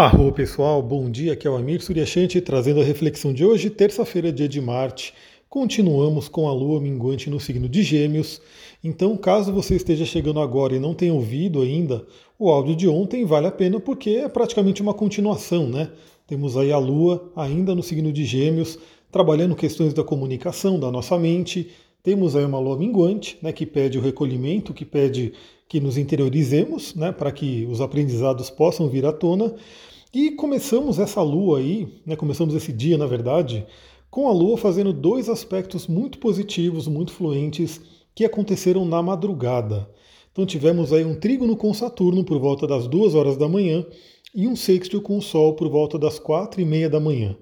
Arro pessoal, bom dia, aqui é o Amir Suryashanti trazendo a reflexão de hoje, terça-feira, dia de Marte. Continuamos com a lua minguante no signo de Gêmeos. Então, caso você esteja chegando agora e não tenha ouvido ainda o áudio de ontem, vale a pena porque é praticamente uma continuação, né? Temos aí a lua ainda no signo de Gêmeos, trabalhando questões da comunicação, da nossa mente. Temos aí uma lua minguante, né, que pede o recolhimento, que pede que nos interiorizemos, né, para que os aprendizados possam vir à tona. E começamos essa lua aí, né, começamos esse dia, na verdade, com a lua fazendo dois aspectos muito positivos, muito fluentes, que aconteceram na madrugada. Então tivemos aí um trígono com Saturno por volta das duas horas da manhã e um sextil com o Sol por volta das quatro e meia da manhã.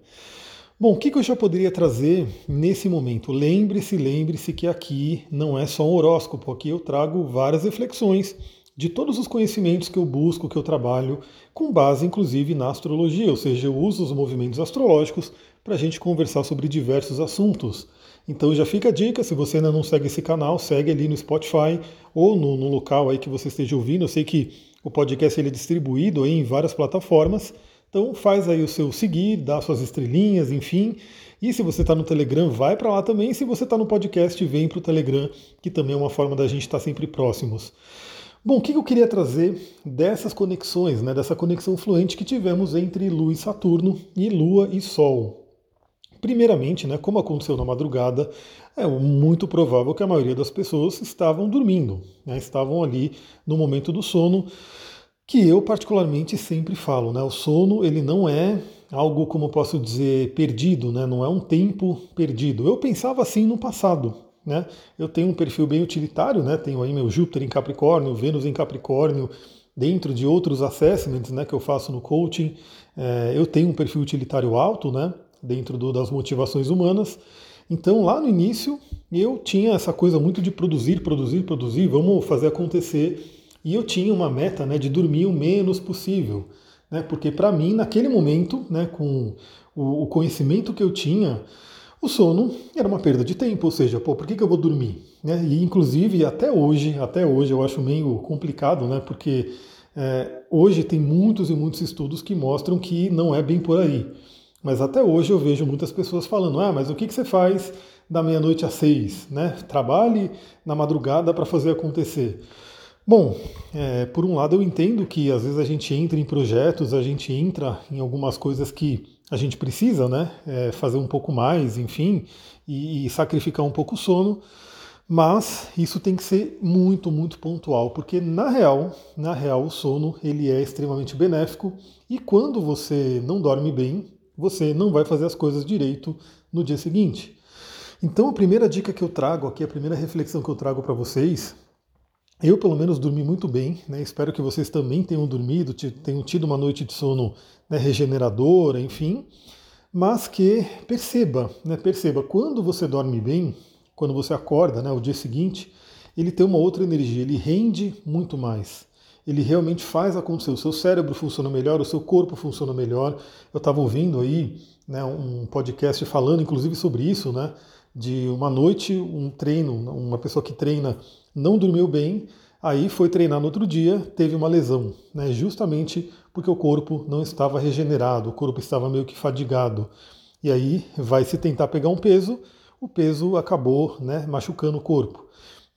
Bom, o que eu já poderia trazer nesse momento? Lembre-se, lembre-se que aqui não é só um horóscopo, aqui eu trago várias reflexões de todos os conhecimentos que eu busco, que eu trabalho, com base inclusive na astrologia, ou seja, eu uso os movimentos astrológicos para a gente conversar sobre diversos assuntos. Então já fica a dica, se você ainda não segue esse canal, segue ali no Spotify ou no, no local aí que você esteja ouvindo. Eu sei que o podcast ele é distribuído em várias plataformas. Então faz aí o seu seguir, dá suas estrelinhas, enfim. E se você está no Telegram, vai para lá também. Se você está no podcast, vem para o Telegram, que também é uma forma da gente estar tá sempre próximos. Bom, o que eu queria trazer dessas conexões, né, dessa conexão fluente que tivemos entre Lua e Saturno e Lua e Sol? Primeiramente, né, como aconteceu na madrugada, é muito provável que a maioria das pessoas estavam dormindo, né, estavam ali no momento do sono que eu particularmente sempre falo, né? O sono ele não é algo como posso dizer perdido, né? Não é um tempo perdido. Eu pensava assim no passado, né? Eu tenho um perfil bem utilitário, né? Tenho aí meu Júpiter em Capricórnio, Vênus em Capricórnio, dentro de outros assessments, né? Que eu faço no coaching, é, eu tenho um perfil utilitário alto, né? Dentro do, das motivações humanas. Então, lá no início, eu tinha essa coisa muito de produzir, produzir, produzir, vamos fazer acontecer e eu tinha uma meta né, de dormir o menos possível, né, porque para mim, naquele momento, né, com o, o, conhecimento que eu tinha, o sono era uma perda de tempo, ou seja, pô, por que, que eu vou dormir? Né? E inclusive até hoje, até hoje eu acho meio complicado, né, porque é, hoje tem muitos e muitos estudos que mostram que não é bem por aí. Mas até hoje eu vejo muitas pessoas falando, ah, mas o que, que você faz da meia-noite às seis? Né? Trabalhe na madrugada para fazer acontecer. Bom, é, por um lado eu entendo que às vezes a gente entra em projetos, a gente entra em algumas coisas que a gente precisa, né? É, fazer um pouco mais, enfim, e, e sacrificar um pouco o sono, mas isso tem que ser muito, muito pontual, porque na real, na real o sono ele é extremamente benéfico e quando você não dorme bem, você não vai fazer as coisas direito no dia seguinte. Então a primeira dica que eu trago aqui, a primeira reflexão que eu trago para vocês eu, pelo menos, dormi muito bem, né? espero que vocês também tenham dormido, tenham tido uma noite de sono né, regeneradora, enfim, mas que perceba, né, perceba, quando você dorme bem, quando você acorda né, o dia seguinte, ele tem uma outra energia, ele rende muito mais. Ele realmente faz acontecer, o seu cérebro funciona melhor, o seu corpo funciona melhor. Eu estava ouvindo aí né, um podcast falando inclusive sobre isso, né? De uma noite, um treino, uma pessoa que treina não dormiu bem, aí foi treinar no outro dia, teve uma lesão, né? justamente porque o corpo não estava regenerado, o corpo estava meio que fadigado. E aí vai se tentar pegar um peso, o peso acabou né, machucando o corpo.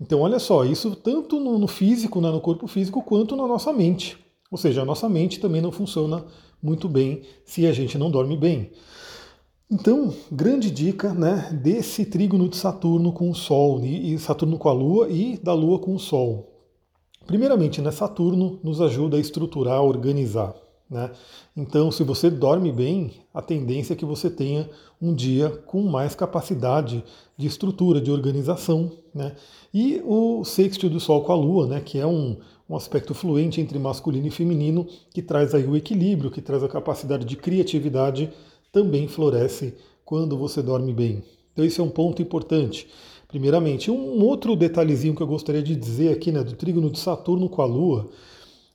Então, olha só, isso tanto no, físico, né, no corpo físico, quanto na nossa mente. Ou seja, a nossa mente também não funciona muito bem se a gente não dorme bem. Então, grande dica né, desse trígono de Saturno com o Sol, e Saturno com a Lua e da Lua com o Sol. Primeiramente, né, Saturno nos ajuda a estruturar, a organizar. Né? Então, se você dorme bem, a tendência é que você tenha um dia com mais capacidade de estrutura, de organização. Né? E o sexto do Sol com a Lua, né, que é um, um aspecto fluente entre masculino e feminino, que traz aí o equilíbrio, que traz a capacidade de criatividade também floresce quando você dorme bem. Então esse é um ponto importante. Primeiramente, um outro detalhezinho que eu gostaria de dizer aqui, né, do trígono de Saturno com a Lua,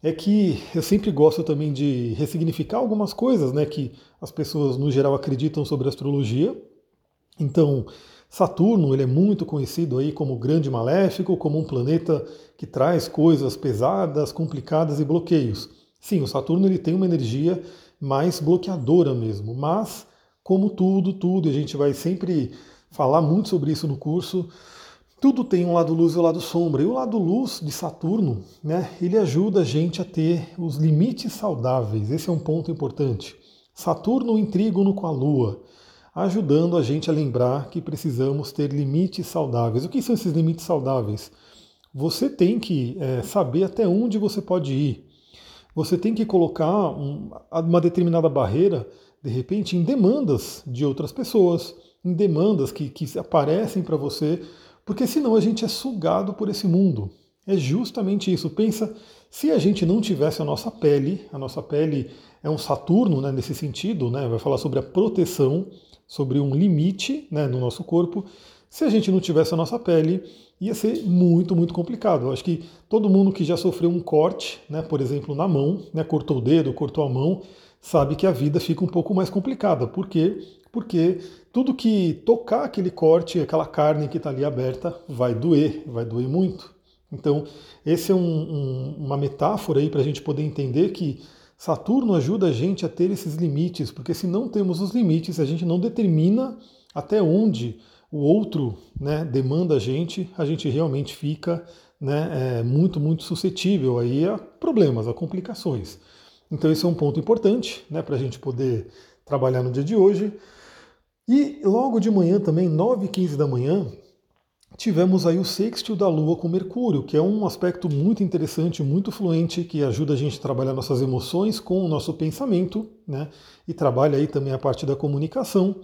é que eu sempre gosto também de ressignificar algumas coisas, né, que as pessoas no geral acreditam sobre astrologia. Então, Saturno ele é muito conhecido aí como grande maléfico, como um planeta que traz coisas pesadas, complicadas e bloqueios. Sim, o Saturno ele tem uma energia mais bloqueadora mesmo, mas como tudo, tudo, a gente vai sempre falar muito sobre isso no curso, tudo tem um lado luz e um lado sombra. E o lado luz de Saturno, né, ele ajuda a gente a ter os limites saudáveis. Esse é um ponto importante. Saturno em trígono com a Lua, ajudando a gente a lembrar que precisamos ter limites saudáveis. O que são esses limites saudáveis? Você tem que é, saber até onde você pode ir. Você tem que colocar um, uma determinada barreira, de repente, em demandas de outras pessoas, em demandas que, que aparecem para você porque senão a gente é sugado por esse mundo. É justamente isso. Pensa, se a gente não tivesse a nossa pele, a nossa pele é um Saturno né, nesse sentido, né, vai falar sobre a proteção, sobre um limite né, no nosso corpo. Se a gente não tivesse a nossa pele, ia ser muito, muito complicado. Eu acho que todo mundo que já sofreu um corte, né, por exemplo, na mão, né, cortou o dedo, cortou a mão, sabe que a vida fica um pouco mais complicada. Por quê? Porque tudo que tocar aquele corte, aquela carne que está ali aberta, vai doer, vai doer muito. Então, esse é um, um, uma metáfora aí para a gente poder entender que Saturno ajuda a gente a ter esses limites, porque se não temos os limites, a gente não determina até onde o outro né, demanda a gente, a gente realmente fica né, é, muito, muito suscetível aí a problemas, a complicações. Então esse é um ponto importante né, para a gente poder trabalhar no dia de hoje. E logo de manhã também, 9 e 15 da manhã, tivemos aí o sextil da Lua com Mercúrio, que é um aspecto muito interessante, muito fluente, que ajuda a gente a trabalhar nossas emoções com o nosso pensamento, né? E trabalha aí também a parte da comunicação.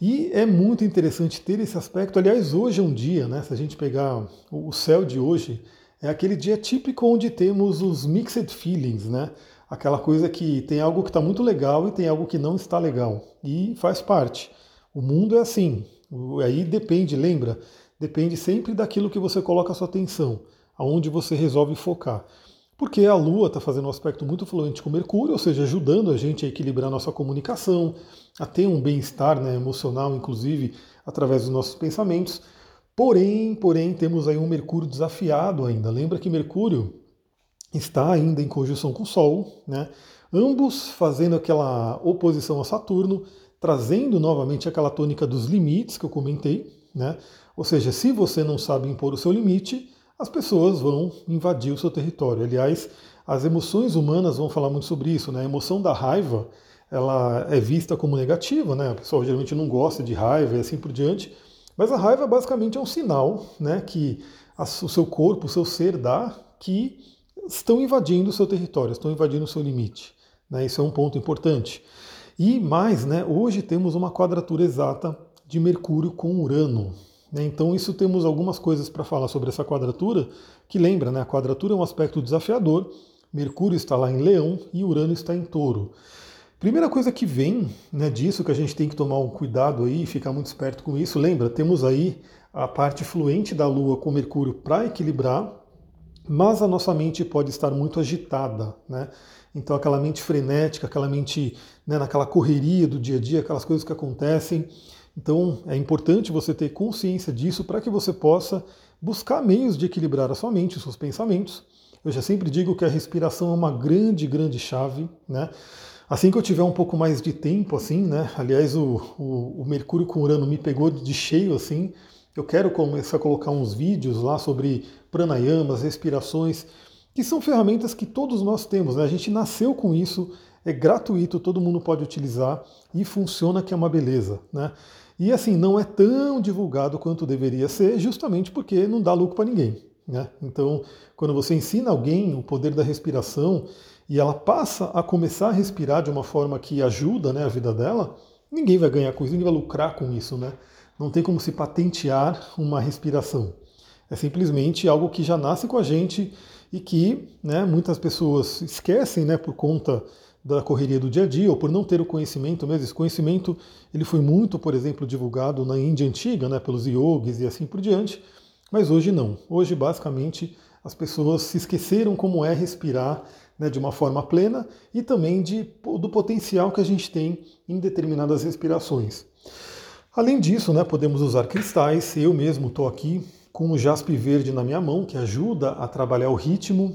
E é muito interessante ter esse aspecto. Aliás, hoje é um dia, né? Se a gente pegar o céu de hoje, é aquele dia típico onde temos os mixed feelings, né? Aquela coisa que tem algo que está muito legal e tem algo que não está legal. E faz parte. O mundo é assim. Aí depende, lembra? Depende sempre daquilo que você coloca a sua atenção, aonde você resolve focar. Porque a Lua está fazendo um aspecto muito fluente com Mercúrio, ou seja, ajudando a gente a equilibrar nossa comunicação, a ter um bem-estar né, emocional, inclusive, através dos nossos pensamentos. Porém, porém, temos aí um Mercúrio desafiado ainda. Lembra que Mercúrio está ainda em conjunção com o Sol, né? ambos fazendo aquela oposição a Saturno, trazendo novamente aquela tônica dos limites que eu comentei, né? Ou seja, se você não sabe impor o seu limite, as pessoas vão invadir o seu território. Aliás, as emoções humanas vão falar muito sobre isso, né? A emoção da raiva, ela é vista como negativa, né? O pessoal geralmente não gosta de raiva e assim por diante. Mas a raiva basicamente é um sinal, né, que o seu corpo, o seu ser dá que estão invadindo o seu território, estão invadindo o seu limite. Né? Isso é um ponto importante. E mais, né, hoje temos uma quadratura exata de Mercúrio com Urano. Né? Então, isso temos algumas coisas para falar sobre essa quadratura, que lembra, né, a quadratura é um aspecto desafiador, Mercúrio está lá em Leão e Urano está em Touro. Primeira coisa que vem né, disso, que a gente tem que tomar um cuidado aí, ficar muito esperto com isso, lembra, temos aí a parte fluente da Lua com Mercúrio para equilibrar, mas a nossa mente pode estar muito agitada, né? Então, aquela mente frenética, aquela mente né, naquela correria do dia a dia, aquelas coisas que acontecem. Então, é importante você ter consciência disso para que você possa buscar meios de equilibrar a sua mente, os seus pensamentos. Eu já sempre digo que a respiração é uma grande, grande chave, né? Assim que eu tiver um pouco mais de tempo, assim, né? Aliás, o, o, o Mercúrio com Urano me pegou de cheio, assim. Eu quero começar a colocar uns vídeos lá sobre pranayamas, respirações, que são ferramentas que todos nós temos. Né? A gente nasceu com isso, é gratuito, todo mundo pode utilizar e funciona que é uma beleza. Né? E assim, não é tão divulgado quanto deveria ser, justamente porque não dá lucro para ninguém. Né? Então, quando você ensina alguém o poder da respiração e ela passa a começar a respirar de uma forma que ajuda né, a vida dela, ninguém vai ganhar com isso, ninguém vai lucrar com isso. Né? Não tem como se patentear uma respiração. É simplesmente algo que já nasce com a gente e que né, muitas pessoas esquecem né, por conta da correria do dia a dia ou por não ter o conhecimento mesmo. Esse conhecimento ele foi muito, por exemplo, divulgado na Índia antiga, né, pelos yogis e assim por diante, mas hoje não. Hoje, basicamente, as pessoas se esqueceram como é respirar né, de uma forma plena e também de, do potencial que a gente tem em determinadas respirações. Além disso, né, podemos usar cristais. Eu mesmo estou aqui com o jaspe verde na minha mão, que ajuda a trabalhar o ritmo.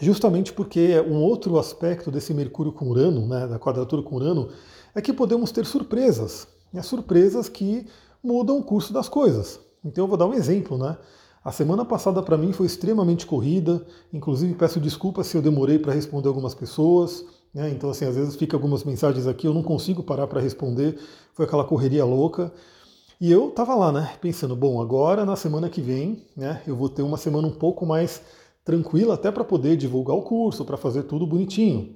Justamente porque um outro aspecto desse Mercúrio com Urano, né, da quadratura com Urano, é que podemos ter surpresas. Né, surpresas que mudam o curso das coisas. Então eu vou dar um exemplo, né? A semana passada para mim foi extremamente corrida, inclusive peço desculpas se eu demorei para responder algumas pessoas. Né? Então, assim, às vezes fica algumas mensagens aqui, eu não consigo parar para responder, foi aquela correria louca. E eu estava lá, né, pensando, bom, agora na semana que vem, né, eu vou ter uma semana um pouco mais tranquila até para poder divulgar o curso, para fazer tudo bonitinho.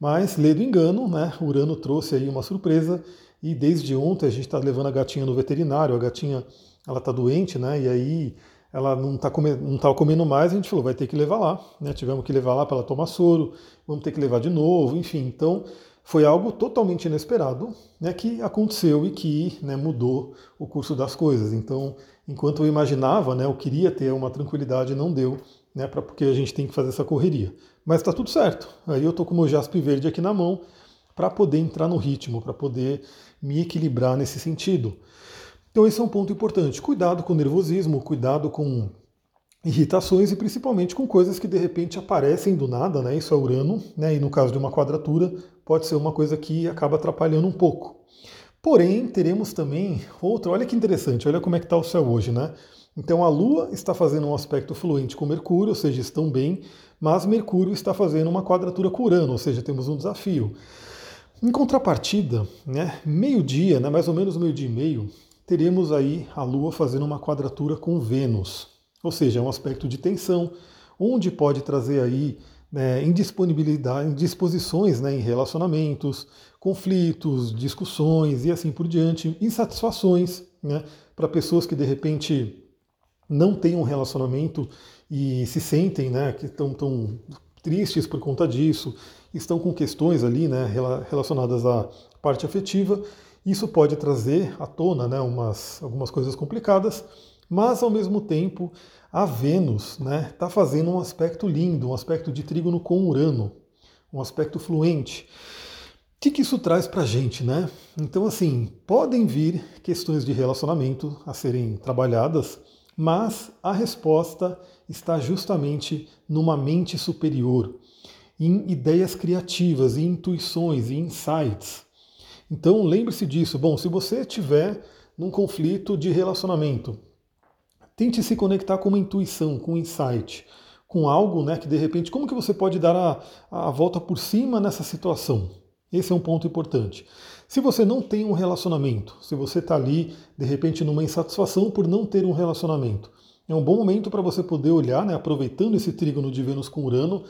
Mas, ledo engano, né, Urano trouxe aí uma surpresa e desde ontem a gente está levando a gatinha no veterinário, a gatinha ela está doente, né, e aí ela não come, não tá comendo mais, a gente falou, vai ter que levar lá, né, tivemos que levar lá para ela tomar soro, vamos ter que levar de novo, enfim, então foi algo totalmente inesperado né, que aconteceu e que né, mudou o curso das coisas. Então, enquanto eu imaginava, né, eu queria ter uma tranquilidade, não deu, né, pra, porque a gente tem que fazer essa correria. Mas está tudo certo. Aí eu estou com o meu jaspe verde aqui na mão para poder entrar no ritmo, para poder me equilibrar nesse sentido. Então esse é um ponto importante. Cuidado com nervosismo, cuidado com irritações e principalmente com coisas que de repente aparecem do nada, né? Isso é Urano, né? E no caso de uma quadratura, pode ser uma coisa que acaba atrapalhando um pouco. Porém, teremos também outro, olha que interessante, olha como é que está o céu hoje, né? Então a Lua está fazendo um aspecto fluente com Mercúrio, ou seja, estão bem, mas Mercúrio está fazendo uma quadratura com Urano, ou seja, temos um desafio. Em contrapartida, né, meio-dia, né, mais ou menos meio-dia e meio, teremos aí a Lua fazendo uma quadratura com Vênus, ou seja, é um aspecto de tensão, onde pode trazer aí né, indisponibilidade, indisposições né, em relacionamentos, conflitos, discussões e assim por diante, insatisfações né, para pessoas que de repente não têm um relacionamento e se sentem né, que estão tão tristes por conta disso, estão com questões ali né, relacionadas à parte afetiva. Isso pode trazer à tona né, umas, algumas coisas complicadas, mas ao mesmo tempo a Vênus está né, tá fazendo um aspecto lindo, um aspecto de trígono com Urano, um aspecto fluente. O que, que isso traz para a gente, né? Então, assim, podem vir questões de relacionamento a serem trabalhadas, mas a resposta está justamente numa mente superior, em ideias criativas, em intuições, em insights. Então, lembre-se disso. Bom, se você tiver num conflito de relacionamento, Tente se conectar com uma intuição, com um insight, com algo né, que de repente, como que você pode dar a, a volta por cima nessa situação? Esse é um ponto importante. Se você não tem um relacionamento, se você está ali, de repente, numa insatisfação por não ter um relacionamento, é um bom momento para você poder olhar, né, aproveitando esse trígono de Vênus com Urano,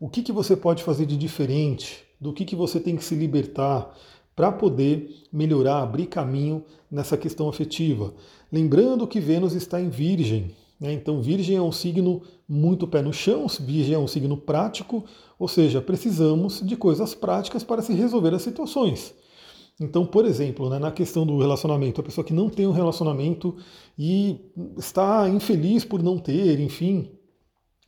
o que, que você pode fazer de diferente, do que, que você tem que se libertar, para poder melhorar, abrir caminho nessa questão afetiva. Lembrando que Vênus está em Virgem, né? então Virgem é um signo muito pé no chão, Virgem é um signo prático, ou seja, precisamos de coisas práticas para se resolver as situações. Então, por exemplo, né, na questão do relacionamento, a pessoa que não tem um relacionamento e está infeliz por não ter, enfim,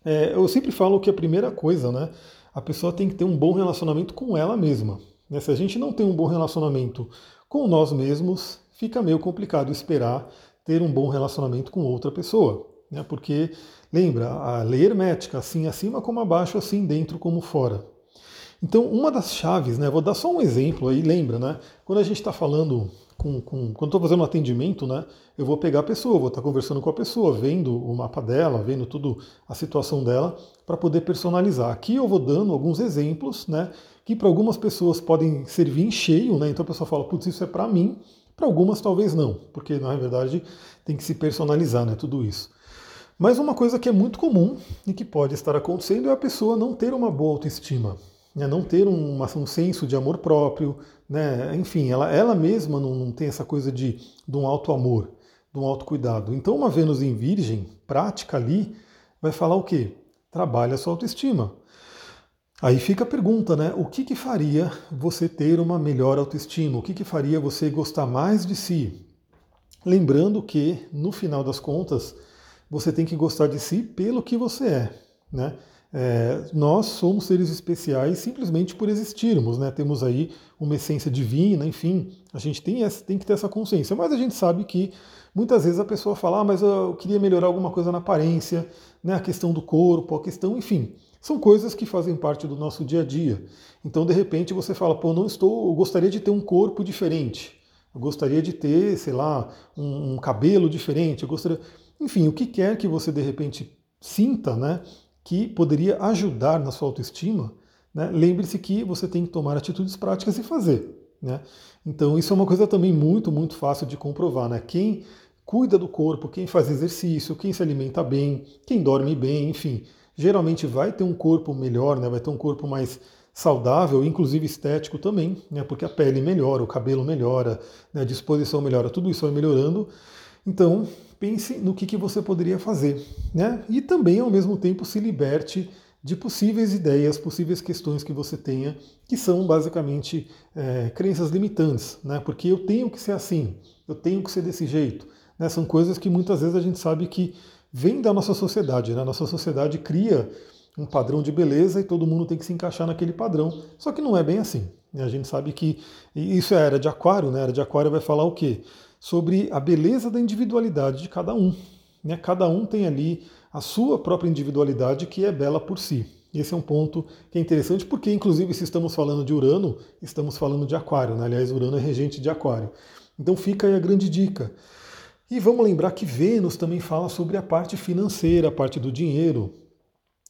é, eu sempre falo que a primeira coisa, né, a pessoa tem que ter um bom relacionamento com ela mesma. Né? Se a gente não tem um bom relacionamento com nós mesmos, fica meio complicado esperar ter um bom relacionamento com outra pessoa. Né? Porque, lembra, a lei hermética, assim acima como abaixo, assim dentro como fora. Então, uma das chaves, né, vou dar só um exemplo aí, lembra, né? Quando a gente está falando com, com, quando estou fazendo um atendimento, né, eu vou pegar a pessoa, vou estar tá conversando com a pessoa, vendo o mapa dela, vendo tudo a situação dela, para poder personalizar. Aqui eu vou dando alguns exemplos, né, que para algumas pessoas podem servir em cheio, né? Então a pessoa fala, putz, isso é para mim, para algumas talvez não, porque na verdade tem que se personalizar, né? Tudo isso. Mas uma coisa que é muito comum e que pode estar acontecendo é a pessoa não ter uma boa autoestima, né? não ter um, um senso de amor próprio, né? enfim, ela, ela mesma não, não tem essa coisa de, de um auto-amor, de um autocuidado. Então uma Vênus em Virgem, prática ali, vai falar o quê? Trabalha a sua autoestima. Aí fica a pergunta, né? O que, que faria você ter uma melhor autoestima? O que, que faria você gostar mais de si? Lembrando que, no final das contas, você tem que gostar de si pelo que você é. Né? É, nós somos seres especiais simplesmente por existirmos, né? temos aí uma essência divina, enfim, a gente tem, essa, tem que ter essa consciência, mas a gente sabe que muitas vezes a pessoa fala, ah, mas eu queria melhorar alguma coisa na aparência, né? a questão do corpo, a questão, enfim, São coisas que fazem parte do nosso dia a dia. Então, de repente, você fala, pô, não estou, eu gostaria de ter um corpo diferente. Eu gostaria de ter, sei lá, um, um cabelo diferente. Eu gostaria, enfim, o que quer que você de repente sinta, né, que poderia ajudar na sua autoestima, né, lembre-se que você tem que tomar atitudes práticas e fazer. Né? Então isso é uma coisa também muito, muito fácil de comprovar. Né? Quem cuida do corpo, quem faz exercício, quem se alimenta bem, quem dorme bem, enfim, geralmente vai ter um corpo melhor, né? vai ter um corpo mais saudável, inclusive estético também, né? porque a pele melhora, o cabelo melhora, né? a disposição melhora, tudo isso vai melhorando. Então, pense no que, que você poderia fazer. Né? E também, ao mesmo tempo, se liberte de possíveis ideias, possíveis questões que você tenha, que são basicamente é, crenças limitantes, né? Porque eu tenho que ser assim, eu tenho que ser desse jeito. Né? São coisas que muitas vezes a gente sabe que vem da nossa sociedade, né? Nossa sociedade cria um padrão de beleza e todo mundo tem que se encaixar naquele padrão. Só que não é bem assim. A gente sabe que isso é a era de aquário, né? A era de aquário vai falar o quê? Sobre a beleza da individualidade de cada um. Né? Cada um tem ali a sua própria individualidade que é bela por si. Esse é um ponto que é interessante porque, inclusive, se estamos falando de Urano, estamos falando de Aquário. Né? Aliás, Urano é regente de Aquário. Então fica aí a grande dica. E vamos lembrar que Vênus também fala sobre a parte financeira, a parte do dinheiro.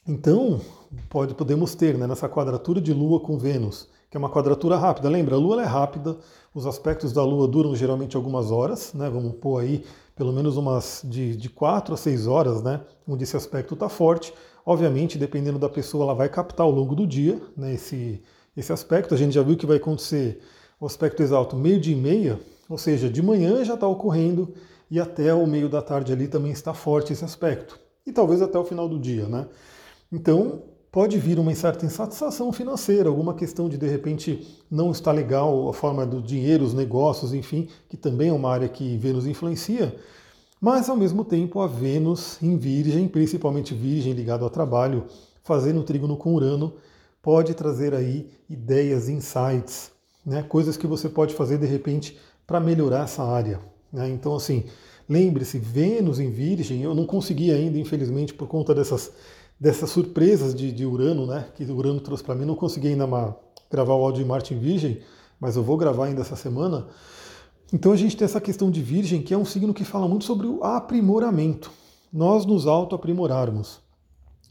Então, pode, podemos ter né, nessa quadratura de Lua com Vênus, que é uma quadratura rápida. Lembra, a Lua é rápida, os aspectos da Lua duram geralmente algumas horas, né? Vamos pôr aí pelo menos umas de, de 4 a 6 horas, né? Onde esse aspecto está forte. Obviamente, dependendo da pessoa, ela vai captar ao longo do dia né, esse, esse aspecto. A gente já viu que vai acontecer o aspecto exalto meio-dia e meia, ou seja, de manhã já está ocorrendo e até o meio da tarde ali também está forte esse aspecto. E talvez até o final do dia, né? Então, pode vir uma certa insatisfação financeira, alguma questão de de repente não está legal a forma do dinheiro, os negócios, enfim, que também é uma área que Vênus influencia. Mas ao mesmo tempo a Vênus em Virgem, principalmente Virgem ligado ao trabalho, fazendo trígono com Urano, pode trazer aí ideias, insights, né, coisas que você pode fazer de repente para melhorar essa área. Né? Então assim, lembre-se, Vênus em Virgem, eu não consegui ainda, infelizmente, por conta dessas dessas surpresas de, de Urano, né, que Urano trouxe para mim. Não consegui ainda uma, gravar o áudio de Marte em Virgem, mas eu vou gravar ainda essa semana. Então a gente tem essa questão de Virgem, que é um signo que fala muito sobre o aprimoramento. Nós nos auto-aprimorarmos.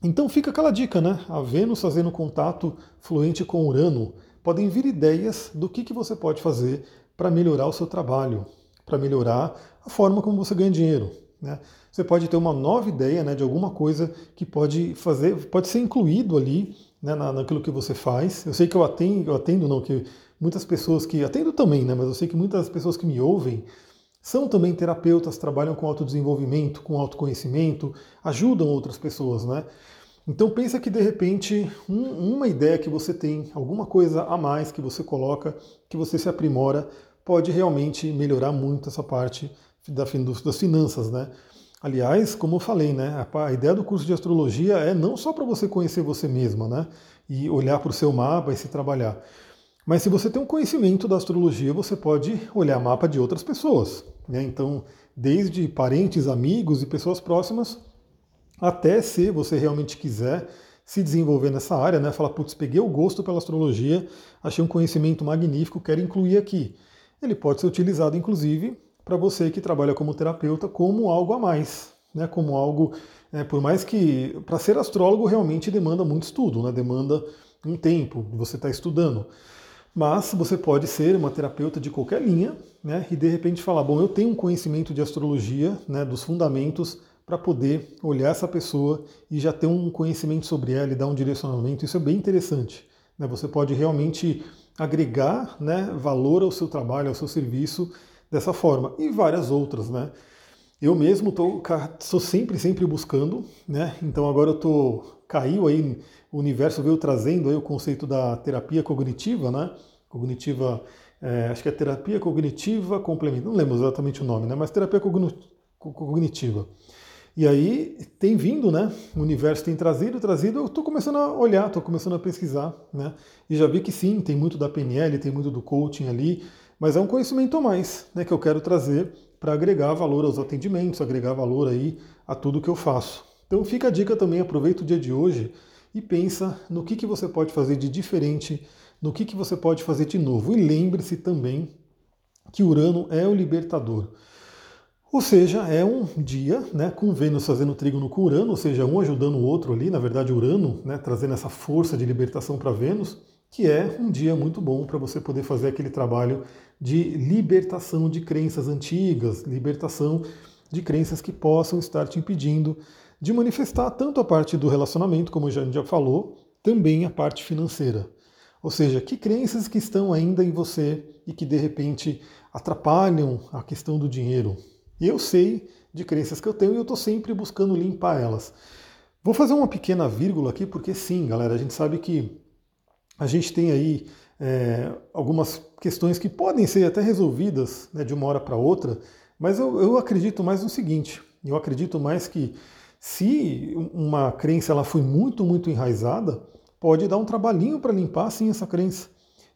Então fica aquela dica, né? A Vênus fazendo contato fluente com Urano. Podem vir ideias do que, que você pode fazer para melhorar o seu trabalho, para melhorar a forma como você ganha dinheiro. Né? Você pode ter uma nova ideia né, de alguma coisa que pode fazer, pode ser incluído ali né, na, naquilo que você faz. Eu sei que eu atendo, eu atendo não, que muitas pessoas que atendo também, né, mas eu sei que muitas pessoas que me ouvem são também terapeutas, trabalham com autodesenvolvimento, com autoconhecimento, ajudam outras pessoas, né? Então pensa que de repente um, uma ideia que você tem, alguma coisa a mais que você coloca, que você se aprimora, pode realmente melhorar muito essa parte das finanças, né? Aliás, como eu falei, né, a ideia do curso de astrologia é não só para você conhecer você mesma, né, e olhar para o seu mapa e se trabalhar. Mas se você tem um conhecimento da astrologia, você pode olhar mapa de outras pessoas. Né? Então, desde parentes, amigos e pessoas próximas, até se você realmente quiser se desenvolver nessa área, né? Falar, putz, peguei o gosto pela astrologia, achei um conhecimento magnífico, quero incluir aqui. Ele pode ser utilizado, inclusive, para você que trabalha como terapeuta como algo a mais, né? Como algo, é, por mais que para ser astrólogo realmente demanda muito estudo, né? Demanda um tempo, você está estudando. Mas você pode ser uma terapeuta de qualquer linha, né? E de repente falar, bom, eu tenho um conhecimento de astrologia, né? Dos fundamentos para poder olhar essa pessoa e já ter um conhecimento sobre ela e dar um direcionamento. Isso é bem interessante. Né? Você pode realmente agregar né, valor ao seu trabalho, ao seu serviço dessa forma. E várias outras, né? Eu mesmo estou sempre, sempre buscando, né? Então agora eu tô caiu aí, o universo veio trazendo aí o conceito da terapia cognitiva, né? Cognitiva, é, acho que é terapia cognitiva complementar, não lembro exatamente o nome, né? Mas terapia cognitiva. E aí tem vindo, né? O universo tem trazido, trazido. Eu estou começando a olhar, estou começando a pesquisar, né? E já vi que sim, tem muito da PNL, tem muito do coaching ali. Mas é um conhecimento a mais né, que eu quero trazer para agregar valor aos atendimentos, agregar valor aí a tudo que eu faço. Então fica a dica também, aproveita o dia de hoje e pensa no que, que você pode fazer de diferente, no que, que você pode fazer de novo. E lembre-se também que Urano é o libertador. Ou seja, é um dia né, com Vênus fazendo trígono com Urano, ou seja, um ajudando o outro ali, na verdade Urano, né, trazendo essa força de libertação para Vênus, que é um dia muito bom para você poder fazer aquele trabalho de libertação de crenças antigas, libertação de crenças que possam estar te impedindo de manifestar tanto a parte do relacionamento, como a gente já falou, também a parte financeira. Ou seja, que crenças que estão ainda em você e que de repente atrapalham a questão do dinheiro, eu sei de crenças que eu tenho e eu estou sempre buscando limpar elas. Vou fazer uma pequena vírgula aqui, porque sim, galera, a gente sabe que a gente tem aí é, algumas questões que podem ser até resolvidas né, de uma hora para outra, mas eu, eu acredito mais no seguinte: eu acredito mais que se uma crença ela foi muito, muito enraizada, pode dar um trabalhinho para limpar sim essa crença.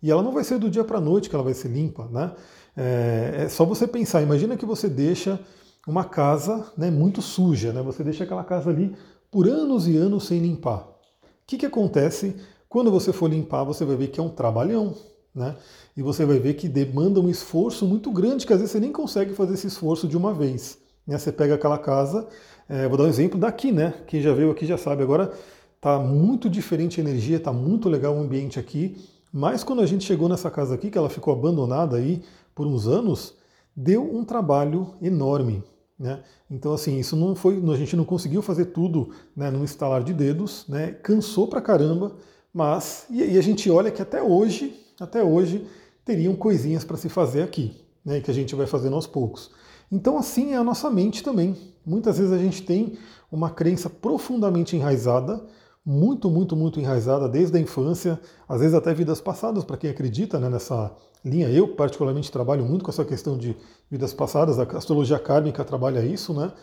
E ela não vai ser do dia para a noite que ela vai ser limpa, né? É, é, só você pensar, imagina que você deixa uma casa né, muito suja, né? Você deixa aquela casa ali por anos e anos sem limpar. O que, que acontece quando você for limpar? Você vai ver que é um trabalhão, né? E você vai ver que demanda um esforço muito grande, que às vezes você nem consegue fazer esse esforço de uma vez. Né? Você pega aquela casa, é, vou dar um exemplo daqui, né? Quem já veio aqui já sabe. Agora tá muito diferente a energia, tá muito legal o ambiente aqui. Mas quando a gente chegou nessa casa aqui, que ela ficou abandonada aí por uns anos, deu um trabalho enorme. Né? Então, assim, isso não foi. A gente não conseguiu fazer tudo né, num estalar de dedos, né? cansou pra caramba, mas. E, a gente olha que até hoje, até hoje, teriam coisinhas para se fazer aqui, né? Que a gente vai fazendo aos poucos. Então, assim é a nossa mente também. Muitas vezes a gente tem uma crença profundamente enraizada, muito, muito, muito enraizada desde a infância, às vezes até vidas passadas, para quem acredita né, nessa linha. Eu, particularmente, trabalho muito com essa questão de vidas passadas, a astrologia kármica trabalha isso, né?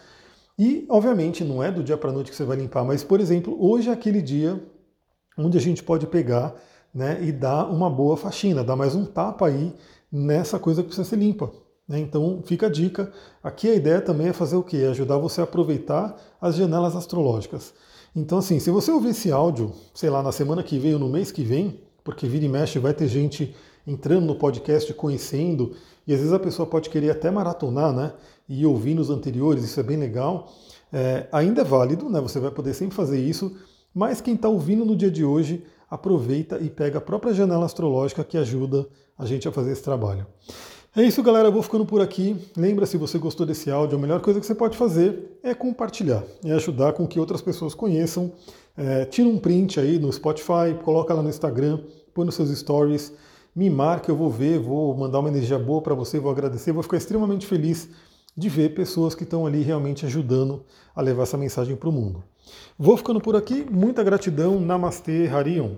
E, obviamente, não é do dia para a noite que você vai limpar, mas, por exemplo, hoje é aquele dia onde a gente pode pegar né, e dar uma boa faxina, dar mais um tapa aí nessa coisa que precisa ser limpa. Né? Então, fica a dica. Aqui a ideia também é fazer o quê? Ajudar você a aproveitar as janelas astrológicas. Então, assim, se você ouvir esse áudio, sei lá, na semana que vem ou no mês que vem, porque vira e mexe vai ter gente entrando no podcast, conhecendo, e às vezes a pessoa pode querer até maratonar, né? E ouvir nos anteriores, isso é bem legal. É, ainda é válido, né? Você vai poder sempre fazer isso, mas quem está ouvindo no dia de hoje, aproveita e pega a própria janela astrológica que ajuda a gente a fazer esse trabalho. É isso, galera. Eu vou ficando por aqui. Lembra, se você gostou desse áudio, a melhor coisa que você pode fazer é compartilhar, é ajudar com que outras pessoas conheçam. É, tira um print aí no Spotify, coloca lá no Instagram, põe nos seus stories, me marca, eu vou ver, vou mandar uma energia boa para você, vou agradecer, vou ficar extremamente feliz de ver pessoas que estão ali realmente ajudando a levar essa mensagem para o mundo. Vou ficando por aqui. Muita gratidão. Namastê, Harion.